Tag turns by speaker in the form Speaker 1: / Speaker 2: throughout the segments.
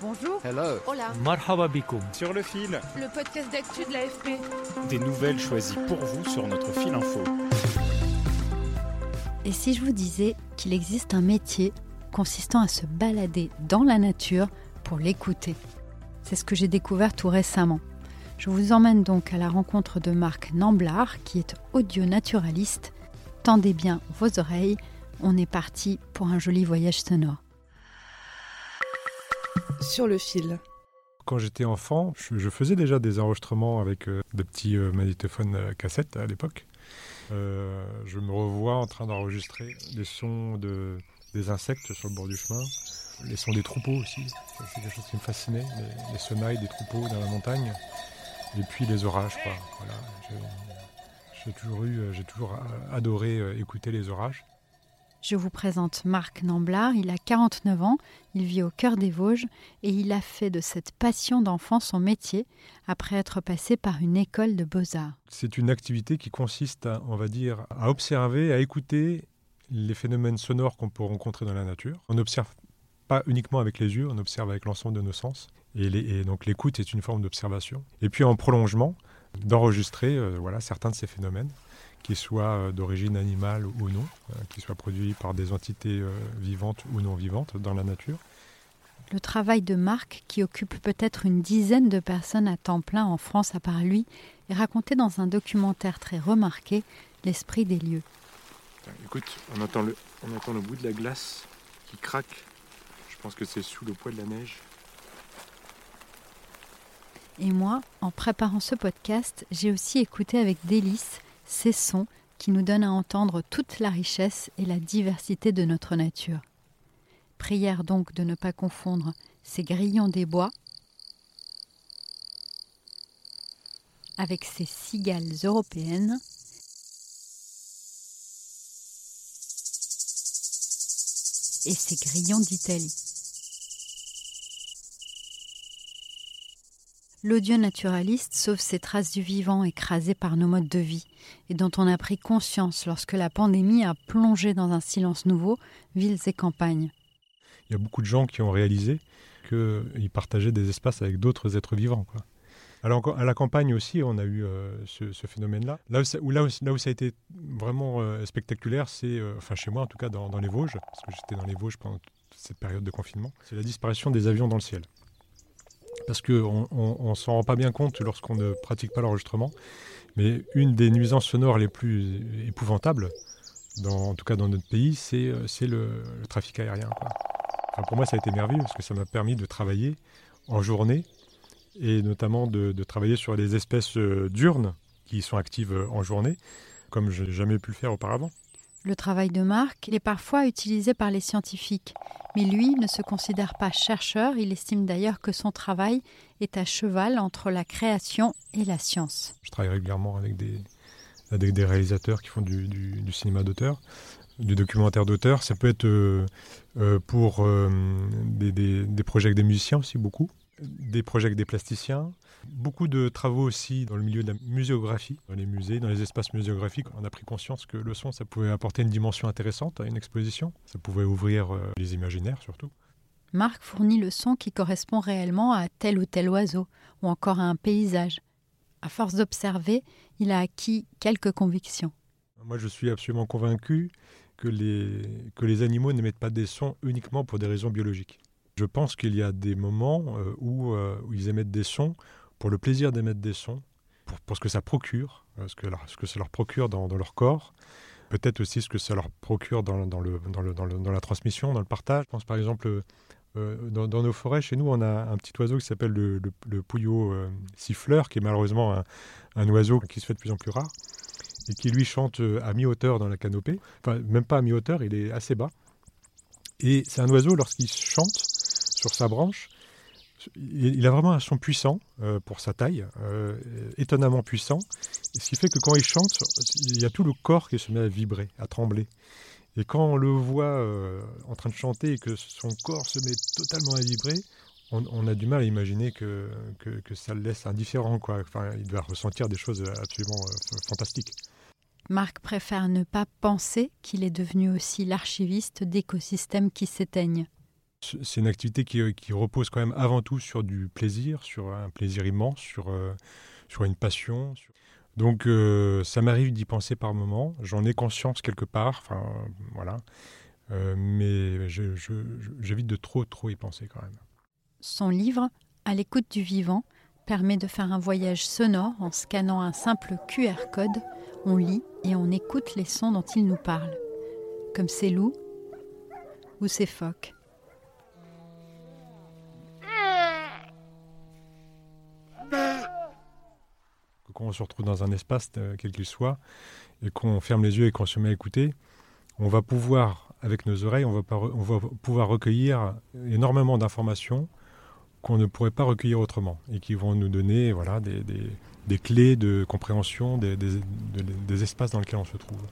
Speaker 1: Bonjour.
Speaker 2: Hello.
Speaker 1: Hola.
Speaker 3: Marhaba bikoum.
Speaker 4: Sur le fil,
Speaker 1: Le podcast d'actu de l'AFP.
Speaker 4: des nouvelles choisies pour vous sur notre fil info.
Speaker 5: Et si je vous disais qu'il existe un métier consistant à se balader dans la nature pour l'écouter? C'est ce que j'ai découvert tout récemment. Je vous emmène donc à la rencontre de Marc Namblard, qui est audio-naturaliste. Tendez bien vos oreilles, on est parti pour un joli voyage sonore.
Speaker 1: Sur le fil.
Speaker 6: Quand j'étais enfant, je, faisais déjà des enregistrements avec euh, des petits euh, magnétophones euh, cassettes à l'époque. Euh, je me revois en train d'enregistrer les sons de, des insectes sur le bord du chemin, les sons des troupeaux aussi. C'est quelque chose qui me fascinait, les, les sonnailles des troupeaux dans la montagne. Et puis les orages. Voilà. J'ai- toujours j'ai toujours adoré écouter les orages.
Speaker 5: Je vous présente Marc Namblard, il a 49 ans, il vit au cœur des Vosges et il a fait de cette passion d'enfant son métier après être passé par une école de beaux-arts.
Speaker 6: C'est une activité qui consiste, à, on va dire, à observer, à écouter les phénomènes sonores qu'on peut rencontrer dans la nature. On n'observe pas uniquement avec les yeux, on observe avec l'ensemble de nos sens. Et, donc l'écoute est une forme d'observation. Et puis en prolongement, d'enregistrer euh, voilà, certains de ces phénomènes, qu'ils soient euh, d'origine animale ou non, euh, qu'ils soient produits par des entités euh, vivantes ou non vivantes dans la nature.
Speaker 5: Le travail de Marc, qui occupe peut-être une dizaine de personnes à temps plein en France à part lui, est raconté dans un documentaire très remarqué, L'esprit des lieux.
Speaker 6: Écoute, on entend, le, on entend le bout de la glace qui craque. Je pense que c'est sous le poids de la neige.
Speaker 5: Et moi, en préparant ce podcast, j'ai aussi écouté avec délice ces sons qui nous donnent à entendre toute la richesse et la diversité de notre nature. Prière donc de ne pas confondre ces grillons des bois avec ces cigales européennes et ces grillons d'Italie. L'audio-naturaliste sauve ces traces du vivant écrasées par nos modes de vie et dont on a pris conscience lorsque la pandémie a plongé dans un silence nouveau villes et campagnes.
Speaker 6: Il y a beaucoup de gens qui ont réalisé qu'ils partageaient des espaces avec d'autres êtres vivants. Quoi. Alors à la campagne aussi, on a eu euh, ce, phénomène-là. Là où ça a été vraiment euh, spectaculaire, c'est, euh, enfin chez moi en tout cas, dans, dans les Vosges, parce que j'étais dans les Vosges pendant toute cette période de confinement, c'est la disparition des avions dans le ciel. Parce qu'on on, s'en rend pas bien compte lorsqu'on ne pratique pas l'enregistrement, mais une des nuisances sonores les plus épouvantables, en tout cas dans notre pays, c'est euh, le, trafic aérien. pour moi, ça a été merveilleux parce que ça m'a permis de travailler en journée et notamment de, de travailler sur des espèces euh, diurnes qui sont actives euh, en journée, comme je n'ai jamais pu le faire auparavant.
Speaker 5: Le travail de Marc est parfois utilisé par les scientifiques, mais lui ne se considère pas chercheur, il estime d'ailleurs que son travail est à cheval entre la création et la science.
Speaker 6: Je travaille régulièrement avec des, réalisateurs qui font du, cinéma d'auteur, du documentaire d'auteur. Ça peut être euh, euh, pour euh, des- des projets avec des musiciens aussi, beaucoup. Des projets avec des plasticiens. Beaucoup de travaux aussi dans le milieu de la muséographie, dans les musées, dans les espaces muséographiques. On a pris conscience que le son, ça pouvait apporter une dimension intéressante à une exposition. Ça pouvait ouvrir euh, les imaginaires surtout.
Speaker 5: Marc fournit le son qui correspond réellement à tel ou tel oiseau, ou encore à un paysage. À force d'observer, il a acquis quelques convictions.
Speaker 6: Moi, je suis absolument convaincu que les, que les animaux n'émettent pas des sons uniquement pour des raisons biologiques. Je pense qu'il y a des moments euh, où, euh, où ils émettent des sons pour le plaisir d'émettre des sons, pour, pour ce que ça procure, euh, ce que, leur- que ça leur procure dans, leur corps, peut-être aussi ce que ça leur procure dans, dans le, dans, le- dans la transmission, dans le partage. Je pense par exemple, dans, nos forêts, chez nous, on a un petit oiseau qui s'appelle le, le, pouillot siffleur, qui est malheureusement un, oiseau qui se fait de plus en plus rare. et qui lui chante à mi-hauteur dans la canopée. Enfin, même pas à mi-hauteur, il est assez bas. Et c'est un oiseau, lorsqu'il chante sur sa branche, il a vraiment un son puissant euh, pour sa taille, euh, étonnamment puissant. Ce qui fait que quand il chante, il y a tout le corps qui se met à vibrer, à trembler. Et quand on le voit en train de chanter et que son corps se met totalement à vibrer, on, a du mal à imaginer que, que, ça le laisse indifférent. Enfin, il doit ressentir des choses absolument fantastiques.
Speaker 5: Marc préfère ne pas penser qu'il est devenu aussi l'archiviste d'écosystèmes qui s'éteignent.
Speaker 6: C'est une activité qui, repose quand même avant tout sur du plaisir, sur un plaisir immense, sur, euh, sur une passion. Donc euh, ça m'arrive d'y penser par moments, j'en ai conscience quelque part, enfin voilà, euh, mais j'évite de trop trop y penser quand même.
Speaker 5: Son livre, À l'écoute du vivant, permet de faire un voyage sonore en scannant un simple QR code on lit et on écoute les sons dont il nous parle, comme ces loups ou ces phoques.
Speaker 6: Quand on se retrouve dans un espace, euh, quel qu'il soit, et qu'on ferme les yeux et qu'on se met à écouter, on va pouvoir, avec nos oreilles, on va, pouvoir recueillir énormément d'informations qu'on ne pourrait pas recueillir autrement et qui vont nous donner voilà, des, clés de compréhension des, espaces dans lesquels on se trouve.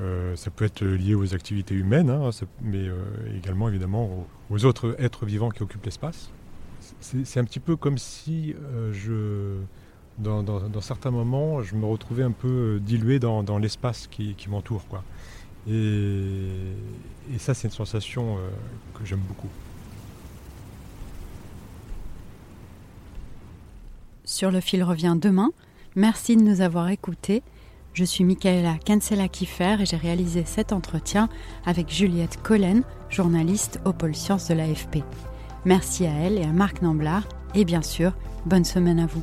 Speaker 6: Euh, ça peut être lié aux activités humaines, hein, mais euh, également évidemment aux, autres êtres vivants qui occupent l'espace. C'est un petit peu comme si je, dans, certains moments, je me retrouvais un peu dilué dans, l'espace qui, m'entoure. Et, et, ça, c'est une sensation que j'aime beaucoup.
Speaker 5: Sur le fil revient demain. Merci de nous avoir écoutés. Je suis Michaela Cancela-Kiffer et j'ai réalisé cet entretien avec Juliette Collen, journaliste au pôle sciences de l'AFP. Merci à elle et à Marc Namblard et bien sûr, bonne semaine à vous.